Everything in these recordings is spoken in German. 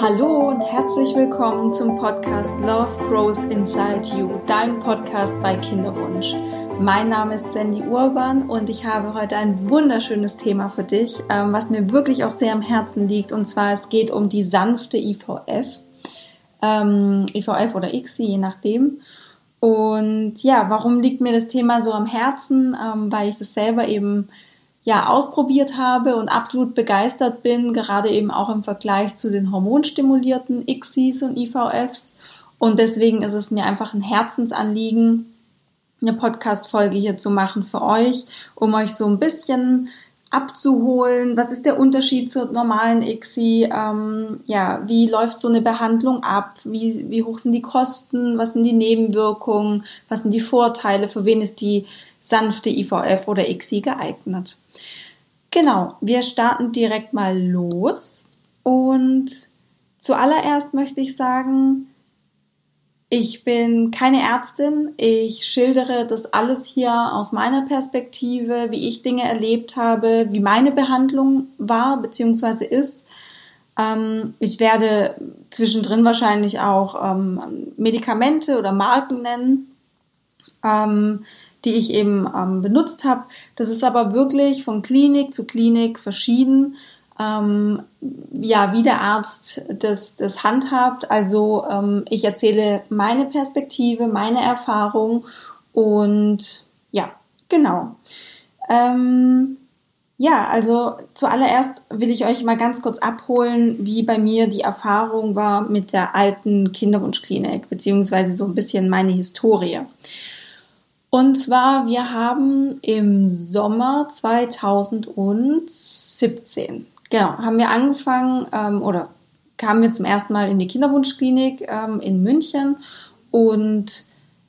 Hallo und herzlich willkommen zum Podcast Love Grows Inside You, dein Podcast bei Kinderwunsch. Mein Name ist Sandy Urban und ich habe heute ein wunderschönes Thema für dich, ähm, was mir wirklich auch sehr am Herzen liegt. Und zwar es geht um die sanfte IVF, ähm, IVF oder ICSI, je nachdem. Und ja, warum liegt mir das Thema so am Herzen? Ähm, weil ich das selber eben ja ausprobiert habe und absolut begeistert bin, gerade eben auch im Vergleich zu den hormonstimulierten ICSIs und IVFs. Und deswegen ist es mir einfach ein Herzensanliegen, eine Podcast-Folge hier zu machen für euch, um euch so ein bisschen abzuholen. Was ist der Unterschied zur normalen ICSI? Ähm, ja, wie läuft so eine Behandlung ab? Wie, wie hoch sind die Kosten? Was sind die Nebenwirkungen? Was sind die Vorteile? Für wen ist die sanfte IVF oder ICSI geeignet? Genau, wir starten direkt mal los. Und zuallererst möchte ich sagen, ich bin keine Ärztin. Ich schildere das alles hier aus meiner Perspektive, wie ich Dinge erlebt habe, wie meine Behandlung war bzw. ist. Ähm, ich werde zwischendrin wahrscheinlich auch ähm, Medikamente oder Marken nennen. Die ich eben ähm, benutzt habe. Das ist aber wirklich von Klinik zu Klinik verschieden. Ähm, ja, wie der Arzt das, das handhabt. Also ähm, ich erzähle meine Perspektive, meine Erfahrung und ja, genau. Ähm, ja, also zuallererst will ich euch mal ganz kurz abholen, wie bei mir die Erfahrung war mit der alten Kinderwunschklinik, beziehungsweise so ein bisschen meine Historie. Und zwar, wir haben im Sommer 2017, genau, haben wir angefangen ähm, oder kamen wir zum ersten Mal in die Kinderwunschklinik ähm, in München. Und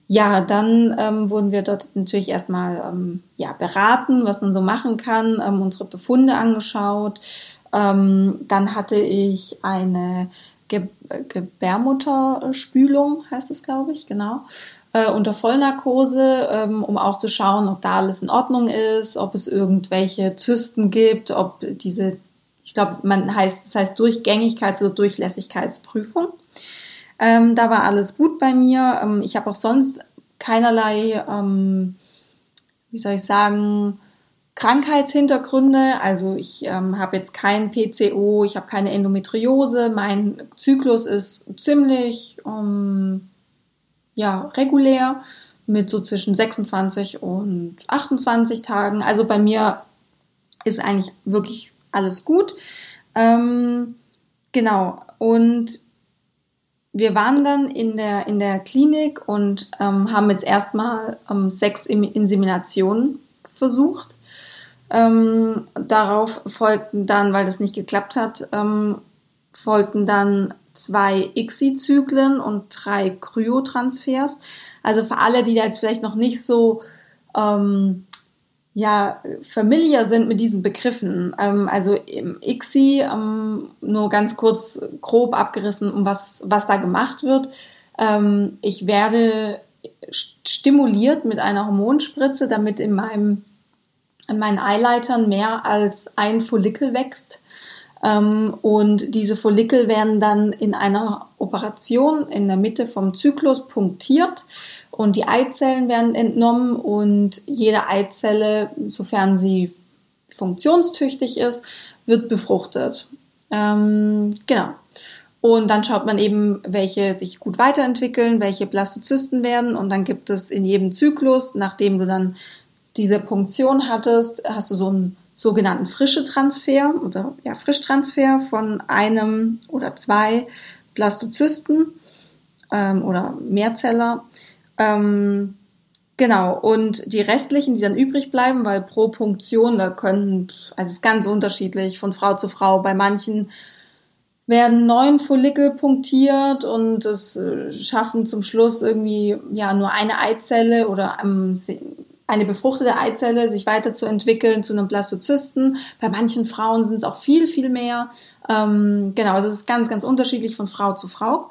ja, dann ähm, wurden wir dort natürlich erstmal ähm, ja, beraten, was man so machen kann, ähm, unsere Befunde angeschaut. Ähm, dann hatte ich eine Ge Gebärmutterspülung, heißt es, glaube ich, genau äh, unter Vollnarkose, ähm, um auch zu schauen, ob da alles in Ordnung ist, ob es irgendwelche Zysten gibt, ob diese, ich glaube, man heißt, das heißt Durchgängigkeits- oder Durchlässigkeitsprüfung. Ähm, da war alles gut bei mir. Ähm, ich habe auch sonst keinerlei, ähm, wie soll ich sagen, Krankheitshintergründe. Also ich ähm, habe jetzt kein PCO, ich habe keine Endometriose. Mein Zyklus ist ziemlich ähm, ja, regulär mit so zwischen 26 und 28 Tagen. Also bei mir ist eigentlich wirklich alles gut. Ähm, genau. Und wir waren dann in der, in der Klinik und ähm, haben jetzt erstmal ähm, sechs Inseminationen versucht. Ähm, darauf folgten dann, weil das nicht geklappt hat, ähm, folgten dann zwei ICSI-Zyklen und drei Kryotransfers. Also für alle, die da jetzt vielleicht noch nicht so ähm, ja, familiar sind mit diesen Begriffen. Ähm, also im ICSI, ähm, nur ganz kurz grob abgerissen, um was, was da gemacht wird. Ähm, ich werde stimuliert mit einer Hormonspritze, damit in meinem in meinen Eileitern mehr als ein Follikel wächst. Ähm, und diese Follikel werden dann in einer Operation in der Mitte vom Zyklus punktiert und die Eizellen werden entnommen und jede Eizelle, sofern sie funktionstüchtig ist, wird befruchtet. Ähm, genau. Und dann schaut man eben, welche sich gut weiterentwickeln, welche Blastozysten werden. Und dann gibt es in jedem Zyklus, nachdem du dann diese Punktion hattest, hast du so ein sogenannten frische Transfer oder ja, Frischtransfer von einem oder zwei Blastozysten ähm, oder Mehrzeller. Ähm, genau, und die restlichen, die dann übrig bleiben, weil pro Punktion, da können, also es ist ganz unterschiedlich von Frau zu Frau. Bei manchen werden neun Follikel punktiert und es äh, schaffen zum Schluss irgendwie ja nur eine Eizelle oder ähm, eine befruchtete Eizelle sich weiterzuentwickeln zu einem Blastozysten. Bei manchen Frauen sind es auch viel, viel mehr. Ähm, genau, also es ist ganz, ganz unterschiedlich von Frau zu Frau.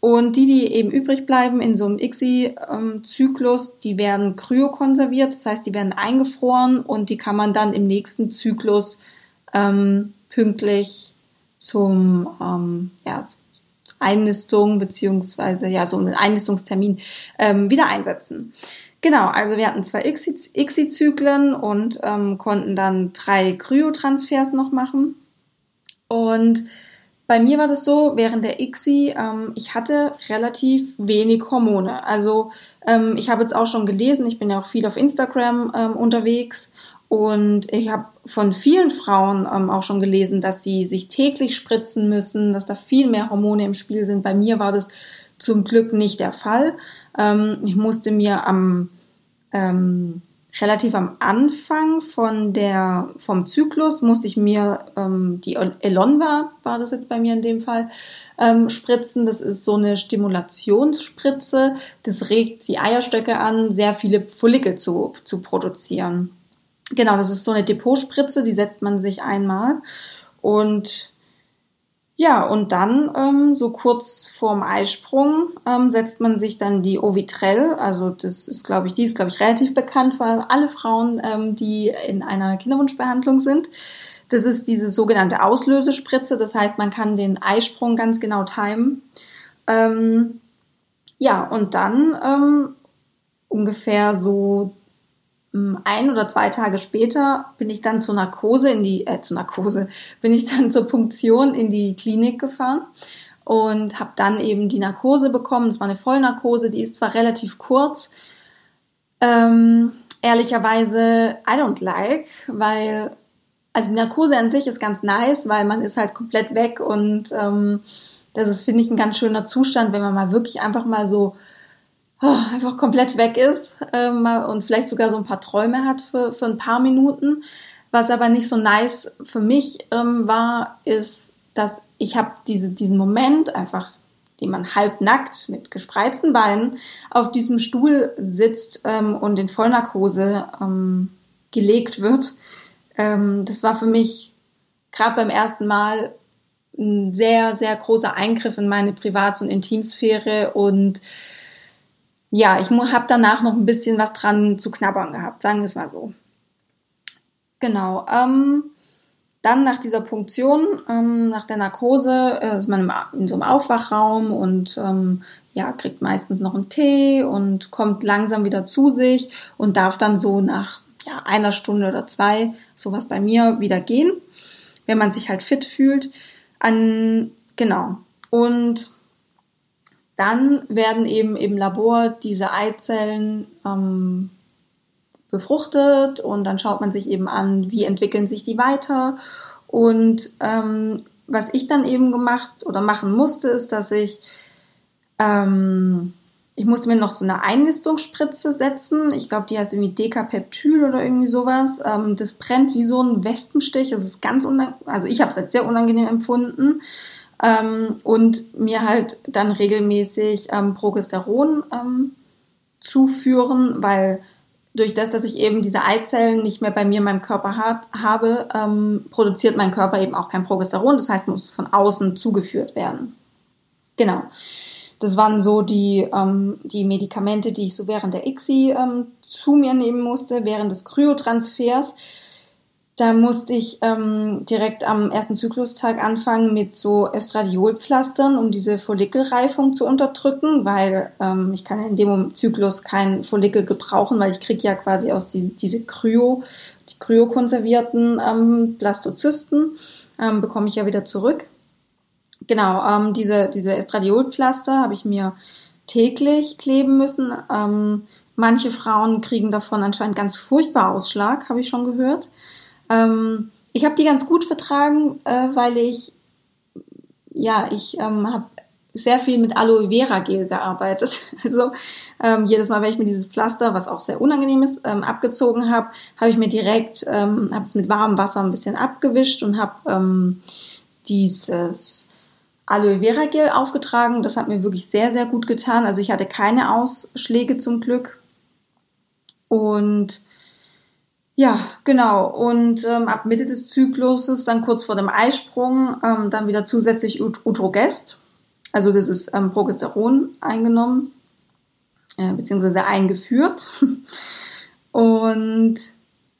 Und die, die eben übrig bleiben in so einem ICSI-Zyklus, die werden kryokonserviert, das heißt, die werden eingefroren und die kann man dann im nächsten Zyklus ähm, pünktlich zum ähm, ja, Einnistung beziehungsweise ja so einen Einnistungstermin ähm, wieder einsetzen. Genau, also wir hatten zwei ICSI-Zyklen und ähm, konnten dann drei Kryotransfers noch machen. Und bei mir war das so, während der ICSI, ähm, ich hatte relativ wenig Hormone. Also ähm, ich habe jetzt auch schon gelesen, ich bin ja auch viel auf Instagram ähm, unterwegs und ich habe von vielen Frauen ähm, auch schon gelesen, dass sie sich täglich spritzen müssen, dass da viel mehr Hormone im Spiel sind. Bei mir war das zum Glück nicht der Fall. Ähm, ich musste mir am ähm, relativ am Anfang von der vom Zyklus musste ich mir ähm, die Elonva war das jetzt bei mir in dem Fall ähm, spritzen. Das ist so eine Stimulationsspritze. Das regt die Eierstöcke an, sehr viele Follikel zu zu produzieren. Genau, das ist so eine Depotspritze, die setzt man sich einmal. Und ja, und dann ähm, so kurz vorm Eisprung ähm, setzt man sich dann die Ovitrell. Also das ist, glaube ich, die ist, glaube ich, relativ bekannt für alle Frauen, ähm, die in einer Kinderwunschbehandlung sind. Das ist diese sogenannte Auslösespritze. Das heißt, man kann den Eisprung ganz genau timen. Ähm, ja, und dann ähm, ungefähr so ein oder zwei Tage später bin ich dann zur Narkose in die, äh, zur Narkose, bin ich dann zur Punktion in die Klinik gefahren und habe dann eben die Narkose bekommen. Es war eine Vollnarkose, die ist zwar relativ kurz, ähm, ehrlicherweise I don't like, weil also die Narkose an sich ist ganz nice, weil man ist halt komplett weg und ähm, das ist finde ich ein ganz schöner Zustand, wenn man mal wirklich einfach mal so einfach komplett weg ist ähm, und vielleicht sogar so ein paar Träume hat für, für ein paar Minuten. Was aber nicht so nice für mich ähm, war, ist, dass ich habe diese, diesen Moment einfach, den man halbnackt mit gespreizten Beinen auf diesem Stuhl sitzt ähm, und in Vollnarkose ähm, gelegt wird. Ähm, das war für mich gerade beim ersten Mal ein sehr, sehr großer Eingriff in meine Privats- und Intimsphäre und ja, ich habe danach noch ein bisschen was dran zu knabbern gehabt, sagen wir es mal so. Genau. Ähm, dann nach dieser Punktion, ähm, nach der Narkose, äh, ist man in so einem Aufwachraum und ähm, ja, kriegt meistens noch einen Tee und kommt langsam wieder zu sich und darf dann so nach ja, einer Stunde oder zwei, sowas bei mir, wieder gehen, wenn man sich halt fit fühlt. An, genau. Und dann werden eben im Labor diese Eizellen ähm, befruchtet und dann schaut man sich eben an, wie entwickeln sich die weiter. Und ähm, was ich dann eben gemacht oder machen musste, ist, dass ich ähm, ich musste mir noch so eine Einnistungsspritze setzen. Ich glaube, die heißt irgendwie Dekapeptyl oder irgendwie sowas. Ähm, das brennt wie so ein Wespenstich. Das ist ganz unangenehm. Also ich habe es als sehr unangenehm empfunden ähm, und mir halt dann regelmäßig ähm, Progesteron ähm, zuführen, weil durch das, dass ich eben diese Eizellen nicht mehr bei mir in meinem Körper hat, habe, ähm, produziert mein Körper eben auch kein Progesteron. Das heißt, muss von außen zugeführt werden. Genau. Das waren so die, ähm, die Medikamente, die ich so während der ICSI ähm, zu mir nehmen musste, während des Kryotransfers. Da musste ich ähm, direkt am ersten Zyklustag anfangen mit so Östradiolpflastern, um diese Follikelreifung zu unterdrücken, weil ähm, ich kann in dem Zyklus kein Follikel gebrauchen, weil ich kriege ja quasi aus die, diese Kryo, die kryokonservierten ähm, Blastozysten, ähm, bekomme ich ja wieder zurück. Genau, ähm, diese, diese Estradiolpflaster habe ich mir täglich kleben müssen. Ähm, manche Frauen kriegen davon anscheinend ganz furchtbar Ausschlag, habe ich schon gehört. Ähm, ich habe die ganz gut vertragen, äh, weil ich, ja, ich ähm, habe sehr viel mit Aloe Vera Gel gearbeitet. Also ähm, jedes Mal, wenn ich mir dieses Pflaster, was auch sehr unangenehm ist, ähm, abgezogen habe, habe ich mir direkt, ähm, habe es mit warmem Wasser ein bisschen abgewischt und habe ähm, dieses Aloe Vera Gel aufgetragen. Das hat mir wirklich sehr, sehr gut getan. Also ich hatte keine Ausschläge zum Glück. Und ja, genau. Und ähm, ab Mitte des Zykluses, dann kurz vor dem Eisprung, ähm, dann wieder zusätzlich Ut Utrogest. Also das ist ähm, Progesteron eingenommen, äh, beziehungsweise eingeführt. Und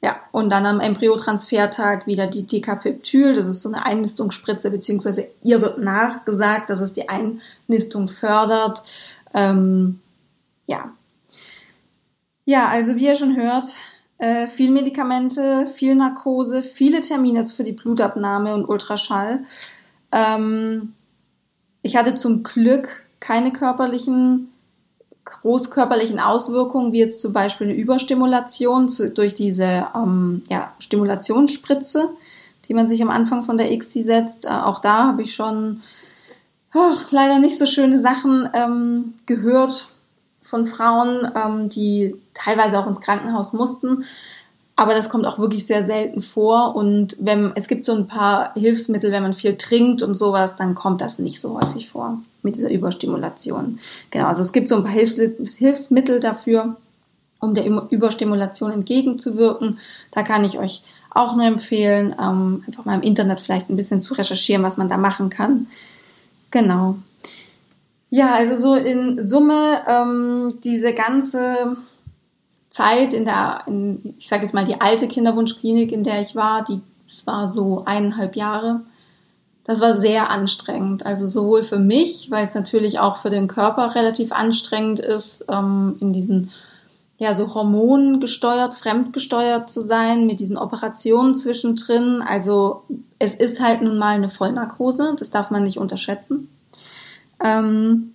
Ja, und dann am Embryotransfertag wieder die Decapeptyl, das ist so eine Einnistungsspritze, beziehungsweise ihr wird nachgesagt, dass es die Einnistung fördert. Ähm, ja. Ja, also wie ihr schon hört, äh, viel Medikamente, viel Narkose, viele Termine für die Blutabnahme und Ultraschall. Ähm, ich hatte zum Glück keine körperlichen großkörperlichen Auswirkungen, wie jetzt zum Beispiel eine Überstimulation zu, durch diese ähm, ja, Stimulationsspritze, die man sich am Anfang von der XT setzt. Äh, auch da habe ich schon oh, leider nicht so schöne Sachen ähm, gehört von Frauen, ähm, die teilweise auch ins Krankenhaus mussten. Aber das kommt auch wirklich sehr selten vor. Und wenn, es gibt so ein paar Hilfsmittel, wenn man viel trinkt und sowas, dann kommt das nicht so häufig vor mit dieser Überstimulation. Genau, also es gibt so ein paar Hilfsmittel dafür, um der Überstimulation entgegenzuwirken. Da kann ich euch auch nur empfehlen, ähm, einfach mal im Internet vielleicht ein bisschen zu recherchieren, was man da machen kann. Genau. Ja, also so in Summe ähm, diese ganze Zeit in der, in, ich sage jetzt mal die alte Kinderwunschklinik, in der ich war, die es war so eineinhalb Jahre. Das war sehr anstrengend. Also sowohl für mich, weil es natürlich auch für den Körper relativ anstrengend ist, ähm, in diesen ja so hormongesteuert, fremdgesteuert zu sein, mit diesen Operationen zwischendrin. Also es ist halt nun mal eine Vollnarkose, das darf man nicht unterschätzen. Ähm,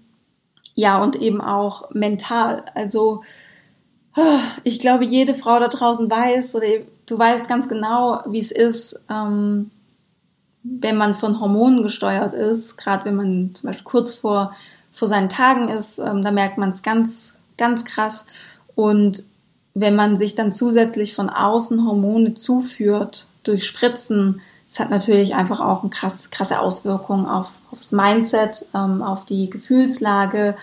ja, und eben auch mental. Also ich glaube, jede Frau da draußen weiß oder du weißt ganz genau, wie es ist, ähm, wenn man von Hormonen gesteuert ist, gerade wenn man zum Beispiel kurz vor, vor seinen Tagen ist, ähm, da merkt man es ganz, ganz krass. Und wenn man sich dann zusätzlich von außen Hormone zuführt durch Spritzen, das hat natürlich einfach auch eine krass, krasse Auswirkung auf, aufs Mindset, ähm, auf die Gefühlslage,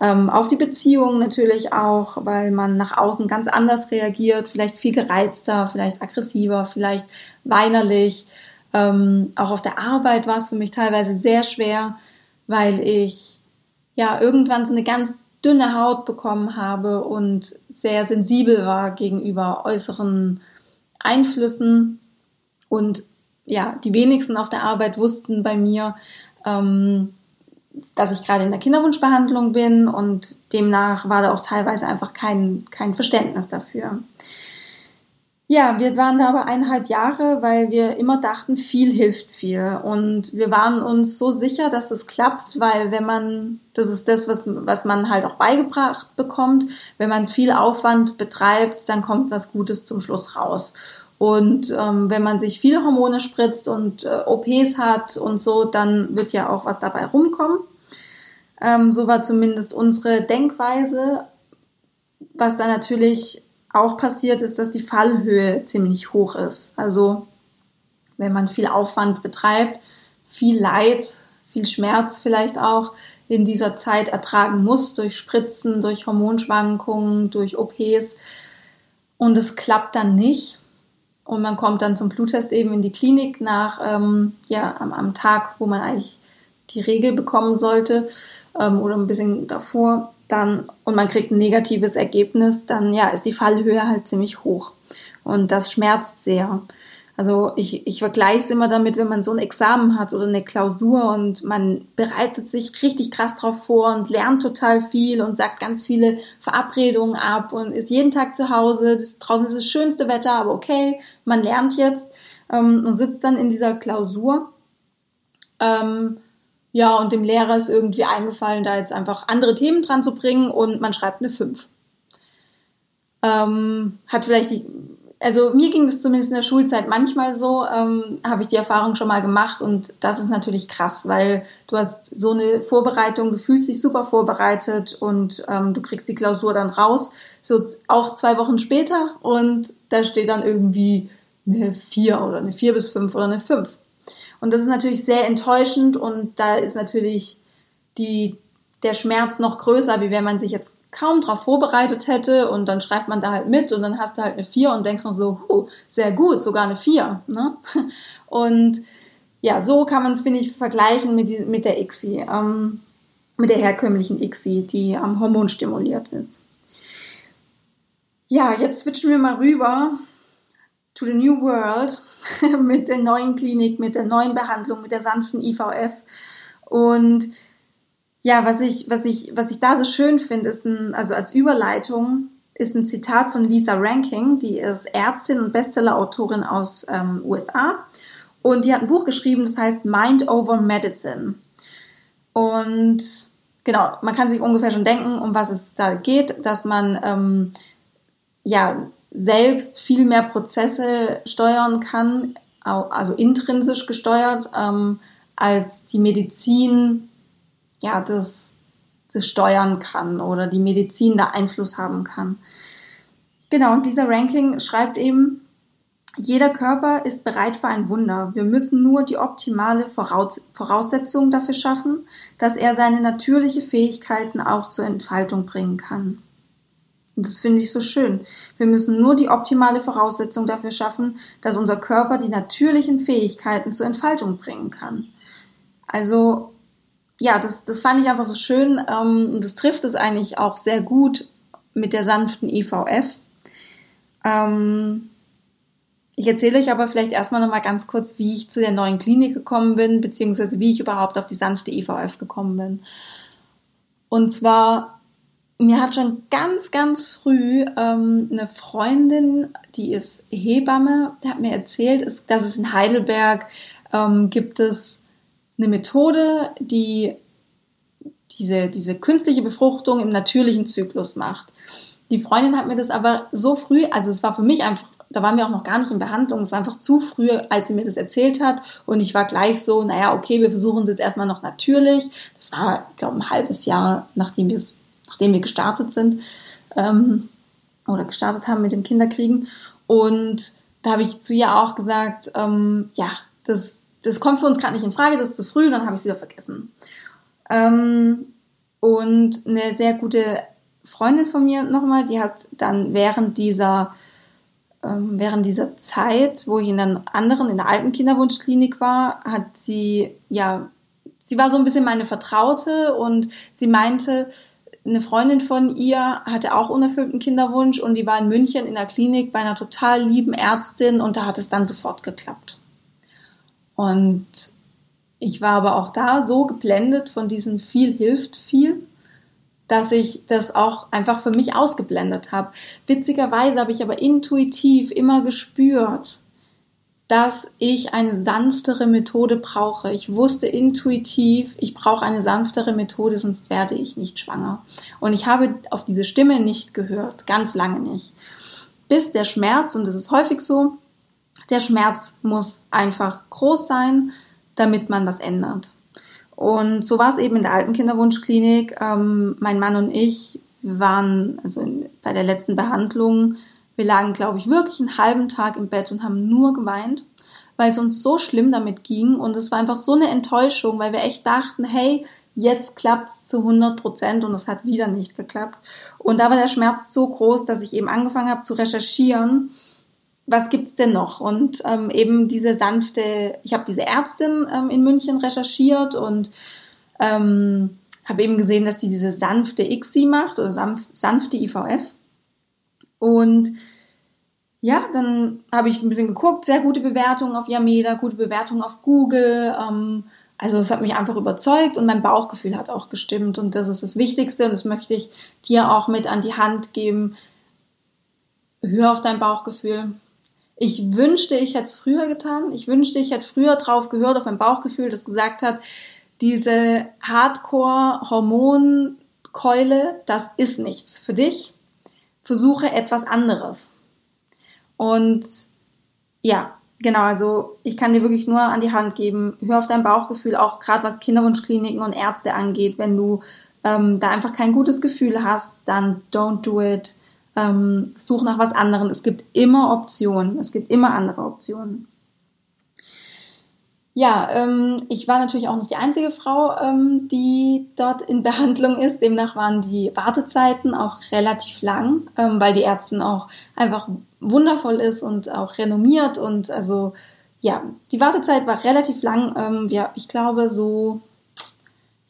ähm, auf die Beziehung natürlich auch, weil man nach außen ganz anders reagiert, vielleicht viel gereizter, vielleicht aggressiver, vielleicht weinerlich. Ähm, auch auf der Arbeit war es für mich teilweise sehr schwer, weil ich ja irgendwann so eine ganz dünne Haut bekommen habe und sehr sensibel war gegenüber äußeren Einflüssen und ja, die wenigsten auf der Arbeit wussten bei mir, ähm, dass ich gerade in der Kinderwunschbehandlung bin und demnach war da auch teilweise einfach kein, kein Verständnis dafür. Ja, wir waren da aber eineinhalb Jahre, weil wir immer dachten, viel hilft viel. Und wir waren uns so sicher, dass es klappt, weil wenn man, das ist das, was, was man halt auch beigebracht bekommt, wenn man viel Aufwand betreibt, dann kommt was Gutes zum Schluss raus. Und ähm, wenn man sich viele Hormone spritzt und äh, OPs hat und so, dann wird ja auch was dabei rumkommen. Ähm, so war zumindest unsere Denkweise. Was da natürlich auch passiert, ist, dass die Fallhöhe ziemlich hoch ist. Also wenn man viel Aufwand betreibt, viel Leid, viel Schmerz vielleicht auch in dieser Zeit ertragen muss durch Spritzen, durch Hormonschwankungen, durch OPs und es klappt dann nicht, und man kommt dann zum Bluttest eben in die Klinik nach, ähm, ja, am, am, Tag, wo man eigentlich die Regel bekommen sollte ähm, oder ein bisschen davor, dann und man kriegt ein negatives Ergebnis, dann ja, ist die Fallhöhe halt ziemlich hoch. Und das schmerzt sehr. Also ich, ich vergleiche es immer damit, wenn man so ein Examen hat oder eine Klausur und man bereitet sich richtig krass drauf vor und lernt total viel und sagt ganz viele Verabredungen ab und ist jeden Tag zu Hause. Das, draußen ist das schönste Wetter, aber okay, man lernt jetzt ähm, und sitzt dann in dieser Klausur. Ähm, ja, und dem Lehrer ist irgendwie eingefallen, da jetzt einfach andere Themen dran zu bringen und man schreibt eine 5. Ähm, hat vielleicht die, also mir ging es zumindest in der Schulzeit manchmal so, ähm, habe ich die Erfahrung schon mal gemacht und das ist natürlich krass, weil du hast so eine Vorbereitung, du fühlst dich super vorbereitet und ähm, du kriegst die Klausur dann raus, so auch zwei Wochen später und da steht dann irgendwie eine 4 oder eine 4 bis 5 oder eine 5. Und das ist natürlich sehr enttäuschend und da ist natürlich die, der Schmerz noch größer, wie wenn man sich jetzt kaum darauf vorbereitet hätte und dann schreibt man da halt mit und dann hast du halt eine 4 und denkst dann so, huh, sehr gut, sogar eine 4. Ne? Und ja, so kann man es, finde ich, vergleichen mit, die, mit der ICSI, ähm, mit der herkömmlichen ICSI, die am Hormon stimuliert ist. Ja, jetzt switchen wir mal rüber to the new world mit der neuen Klinik, mit der neuen Behandlung, mit der sanften IVF. Und ja, was ich, was ich, was ich da so schön finde, ist ein, also als Überleitung, ist ein Zitat von Lisa Ranking, die ist Ärztin und Bestsellerautorin aus ähm, USA. Und die hat ein Buch geschrieben, das heißt Mind Over Medicine. Und genau, man kann sich ungefähr schon denken, um was es da geht, dass man ähm, ja selbst viel mehr Prozesse steuern kann, also intrinsisch gesteuert, ähm, als die Medizin ja das, das steuern kann oder die Medizin da Einfluss haben kann. Genau, und dieser Ranking schreibt eben, jeder Körper ist bereit für ein Wunder. Wir müssen nur die optimale Voraus Voraussetzung dafür schaffen, dass er seine natürlichen Fähigkeiten auch zur Entfaltung bringen kann. Und das finde ich so schön. Wir müssen nur die optimale Voraussetzung dafür schaffen, dass unser Körper die natürlichen Fähigkeiten zur Entfaltung bringen kann. Also, ja, das, das fand ich einfach so schön ähm, und das trifft es eigentlich auch sehr gut mit der sanften IVF. Ähm, ich erzähle euch aber vielleicht erstmal nochmal ganz kurz, wie ich zu der neuen Klinik gekommen bin, beziehungsweise wie ich überhaupt auf die sanfte IVF gekommen bin. Und zwar mir hat schon ganz, ganz früh ähm, eine Freundin, die ist Hebamme, die hat mir erzählt, dass es in Heidelberg ähm, gibt es eine Methode, die diese, diese künstliche Befruchtung im natürlichen Zyklus macht. Die Freundin hat mir das aber so früh, also es war für mich einfach, da waren wir auch noch gar nicht in Behandlung, es war einfach zu früh, als sie mir das erzählt hat und ich war gleich so, naja, okay, wir versuchen es jetzt erstmal noch natürlich. Das war, ich glaube, ein halbes Jahr, nachdem nachdem wir gestartet sind ähm, oder gestartet haben mit dem Kinderkriegen. Und da habe ich zu ihr auch gesagt, ähm, ja, das, das kommt für uns gerade nicht in Frage, das ist zu früh, dann habe ich es wieder vergessen. Ähm, und eine sehr gute Freundin von mir nochmal, die hat dann während dieser ähm, während dieser Zeit, wo ich in einer anderen, in der alten Kinderwunschklinik war, hat sie, ja, sie war so ein bisschen meine Vertraute und sie meinte, eine Freundin von ihr hatte auch unerfüllten Kinderwunsch und die war in München in der Klinik bei einer total lieben Ärztin und da hat es dann sofort geklappt. Und ich war aber auch da so geblendet von diesem viel hilft viel, dass ich das auch einfach für mich ausgeblendet habe. Witzigerweise habe ich aber intuitiv immer gespürt, dass ich eine sanftere Methode brauche. Ich wusste intuitiv, ich brauche eine sanftere Methode, sonst werde ich nicht schwanger. Und ich habe auf diese Stimme nicht gehört, ganz lange nicht. Bis der Schmerz, und das ist häufig so, der Schmerz muss einfach groß sein, damit man was ändert. Und so war es eben in der alten Kinderwunschklinik. Ähm, mein Mann und ich waren also in, bei der letzten Behandlung wir lagen, glaube ich, wirklich einen halben Tag im Bett und haben nur geweint, weil es uns so schlimm damit ging. Und es war einfach so eine Enttäuschung, weil wir echt dachten, hey, jetzt klappt's zu 100 Prozent und es hat wieder nicht geklappt. Und da war der Schmerz so groß, dass ich eben angefangen habe zu recherchieren, was gibt's denn noch? Und ähm, eben diese sanfte, ich habe diese Ärztin ähm, in München recherchiert und ähm, habe eben gesehen, dass die diese sanfte ICSI macht oder sanf sanfte IVF. Und ja, dann habe ich ein bisschen geguckt, sehr gute Bewertungen auf Yameda, gute Bewertungen auf Google. Ähm, also es hat mich einfach überzeugt und mein Bauchgefühl hat auch gestimmt und das ist das Wichtigste und das möchte ich dir auch mit an die Hand geben. Hör auf dein Bauchgefühl. Ich wünschte, ich hätte es früher getan. Ich wünschte, ich hätte früher drauf gehört, auf mein Bauchgefühl, das gesagt hat, diese Hardcore-Hormonkeule, das ist nichts für dich versuche etwas anderes. Und ja, genau, also ich kann dir wirklich nur an die Hand geben, hör auf dein Bauchgefühl, auch gerade was Kinderwunschkliniken und Ärzte angeht. Wenn du ähm, da einfach kein gutes Gefühl hast, dann don't do it. Ähm, such nach was anderem. Es gibt immer Optionen. Es gibt immer andere Optionen. Ja, ähm, ich war natürlich auch nicht die einzige Frau, ähm, die dort in Behandlung ist. Demnach waren die Wartezeiten auch relativ lang, ähm, weil die Ärztin auch einfach wundervoll ist und auch renommiert. Und also ja, die Wartezeit war relativ lang. Ähm, ja, ich glaube so,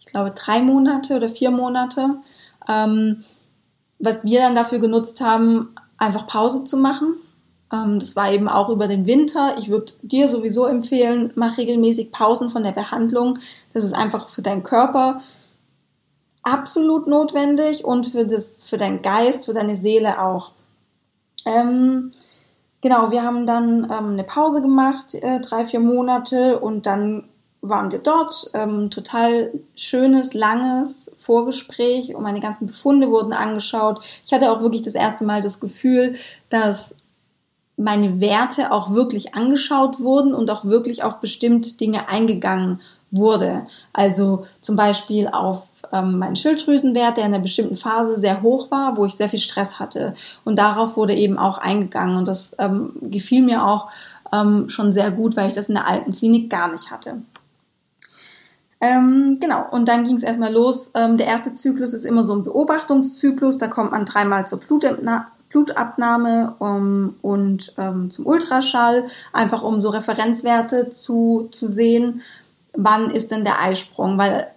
ich glaube drei Monate oder vier Monate. Ähm, was wir dann dafür genutzt haben, einfach Pause zu machen Ähm, das war eben auch über den Winter. Ich würde dir sowieso empfehlen, mach regelmäßig Pausen von der Behandlung. Das ist einfach für deinen Körper absolut notwendig und für, das, für deinen Geist, für deine Seele auch. Ähm, genau, wir haben dann ähm, eine Pause gemacht, äh, drei, vier Monate und dann waren wir dort. Ähm, total schönes, langes Vorgespräch und meine ganzen Befunde wurden angeschaut. Ich hatte auch wirklich das erste Mal das Gefühl, dass meine Werte auch wirklich angeschaut wurden und auch wirklich auf bestimmte Dinge eingegangen wurde. Also zum Beispiel auf ähm, meinen Schilddrüsenwert, der in einer bestimmten Phase sehr hoch war, wo ich sehr viel Stress hatte. Und darauf wurde eben auch eingegangen. Und das ähm, gefiel mir auch ähm, schon sehr gut, weil ich das in der alten Klinik gar nicht hatte. Ähm, genau, und dann ging es erstmal los. Ähm, der erste Zyklus ist immer so ein Beobachtungszyklus. Da kommt man dreimal zur Blutabnahme. Blutabnahme um, und ähm, zum Ultraschall, einfach um so Referenzwerte zu, zu sehen, wann ist denn der Eisprung, weil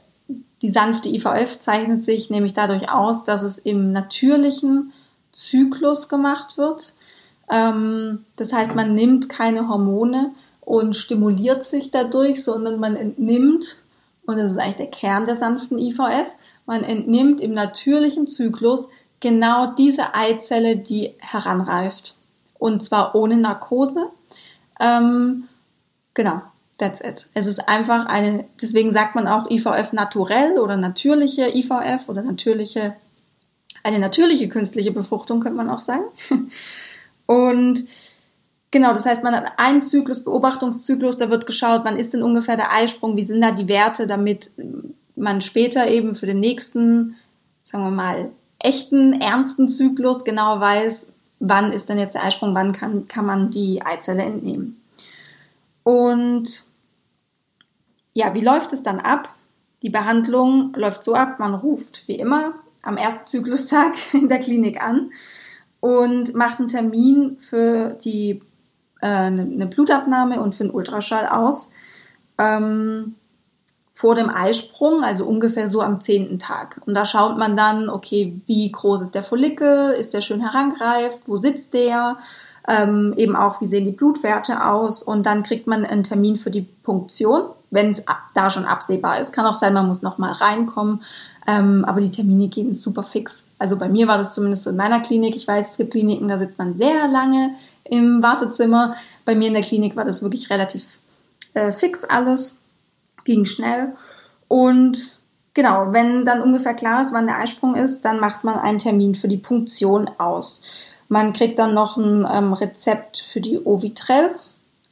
die sanfte IVF zeichnet sich nämlich dadurch aus, dass es im natürlichen Zyklus gemacht wird. Ähm, das heißt, man nimmt keine Hormone und stimuliert sich dadurch, sondern man entnimmt und das ist eigentlich der Kern der sanften IVF, man entnimmt im natürlichen Zyklus genau diese Eizelle, die heranreift. Und zwar ohne Narkose. Ähm, genau, that's it. Es ist einfach eine, deswegen sagt man auch IVF naturell oder natürliche IVF oder natürliche, eine natürliche künstliche Befruchtung, könnte man auch sagen. Und Genau, das heißt, man hat einen Zyklus, Beobachtungszyklus, da wird geschaut, wann ist denn ungefähr der Eisprung, wie sind da die Werte, damit man später eben für den nächsten, sagen wir mal, echten, ernsten Zyklus genau weiß, wann ist denn jetzt der Eisprung, wann kann, kann man die Eizelle entnehmen. Und ja, wie läuft es dann ab? Die Behandlung läuft so ab, man ruft wie immer am ersten Zyklustag in der Klinik an und macht einen Termin für die eine Blutabnahme und für einen Ultraschall aus. Ähm, vor dem Eisprung, also ungefähr so am zehnten Tag. Und da schaut man dann, okay, wie groß ist der Follikel, ist der schön herangereift, wo sitzt der, ähm, eben auch, wie sehen die Blutwerte aus und dann kriegt man einen Termin für die Punktion, wenn es da schon absehbar ist. Kann auch sein, man muss nochmal reinkommen, ähm, aber die Termine gehen super fix. Also bei mir war das zumindest so in meiner Klinik. Ich weiß, es gibt Kliniken, da sitzt man sehr lange im Wartezimmer. Bei mir in der Klinik war das wirklich relativ äh, fix alles, ging schnell. Und genau, wenn dann ungefähr klar ist, wann der Eisprung ist, dann macht man einen Termin für die Punktion aus. Man kriegt dann noch ein ähm, Rezept für die Ovitrell.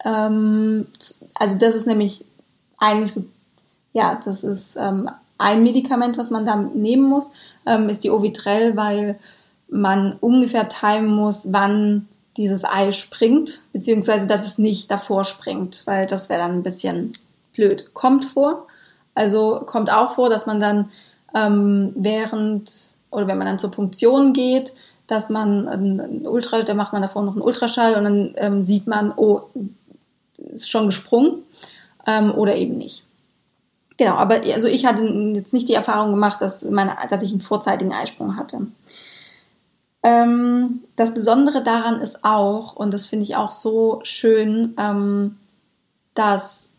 Ähm, also das ist nämlich eigentlich so, ja, das ist ähm, ein Medikament, was man da nehmen muss, ähm, ist die Ovitrell, weil man ungefähr timen muss, wann dieses Ei springt, beziehungsweise dass es nicht davor springt, weil das wäre dann ein bisschen blöd. Kommt vor, also kommt auch vor, dass man dann ähm, während oder wenn man dann zur Punktion geht, dass man ein Ultra, da macht man davor noch einen Ultraschall und dann ähm, sieht man, oh, ist schon gesprungen ähm, oder eben nicht. Genau, aber also ich hatte jetzt nicht die Erfahrung gemacht, dass, meine, dass ich einen vorzeitigen Eisprung hatte. Ähm, das Besondere daran ist auch, und das finde ich auch so schön, ähm, dass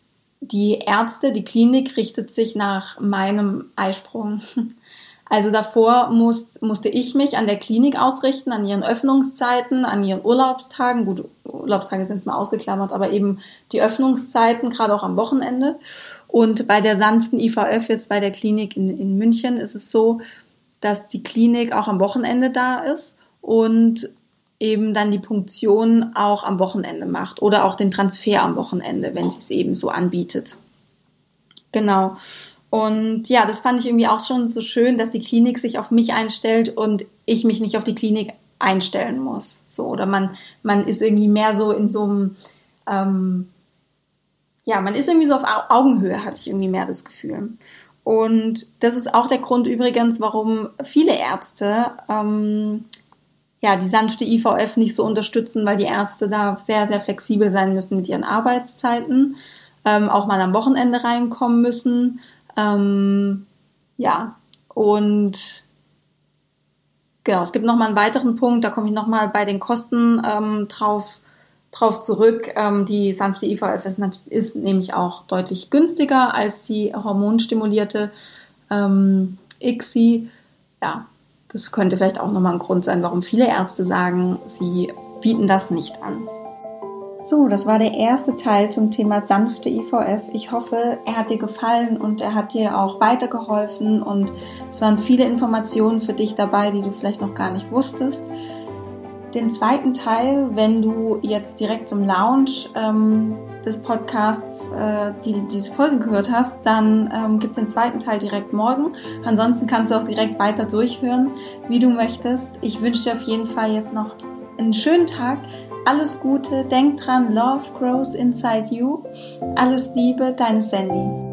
die Ärzte, die Klinik richtet sich nach meinem Eisprung. Also davor muss, musste ich mich an der Klinik ausrichten, an ihren Öffnungszeiten, an ihren Urlaubstagen. Gut, Urlaubstage sind es mal ausgeklammert, aber eben die Öffnungszeiten, gerade auch am Wochenende. Und bei der sanften IVF jetzt bei der Klinik in, in München ist es so, dass die Klinik auch am Wochenende da ist und eben dann die Punktion auch am Wochenende macht oder auch den Transfer am Wochenende, wenn sie es eben so anbietet. Genau. Und ja, das fand ich irgendwie auch schon so schön, dass die Klinik sich auf mich einstellt und ich mich nicht auf die Klinik einstellen muss. So, oder man, man ist irgendwie mehr so in so einem, ähm, ja, man ist irgendwie so auf Augenhöhe, hatte ich irgendwie mehr das Gefühl. Und das ist auch der Grund übrigens, warum viele Ärzte ähm, ja, die sanfte IVF nicht so unterstützen, weil die Ärzte da sehr, sehr flexibel sein müssen mit ihren Arbeitszeiten, ähm, auch mal am Wochenende reinkommen müssen. Ähm, ja, und genau, es gibt nochmal einen weiteren Punkt, da komme ich nochmal bei den Kosten ähm, drauf drauf zurück. Ähm, die sanfte IVF ist, ist, nämlich auch deutlich günstiger als die hormonstimulierte ähm, ICSI. Ja, das könnte vielleicht auch nochmal ein Grund sein, warum viele Ärzte sagen, sie bieten das nicht an. So, das war der erste Teil zum Thema sanfte IVF. Ich hoffe, er hat dir gefallen und er hat dir auch weitergeholfen und es waren viele Informationen für dich dabei, die du vielleicht noch gar nicht wusstest. Den zweiten Teil, wenn du jetzt direkt zum Launch ähm, des Podcasts äh, die, diese Folge gehört hast, dann ähm, gibt es den zweiten Teil direkt morgen. Ansonsten kannst du auch direkt weiter durchhören, wie du möchtest. Ich wünsche dir auf jeden Fall jetzt noch einen schönen Tag. Alles Gute, denk dran, Love grows inside you. Alles Liebe, deine Sandy.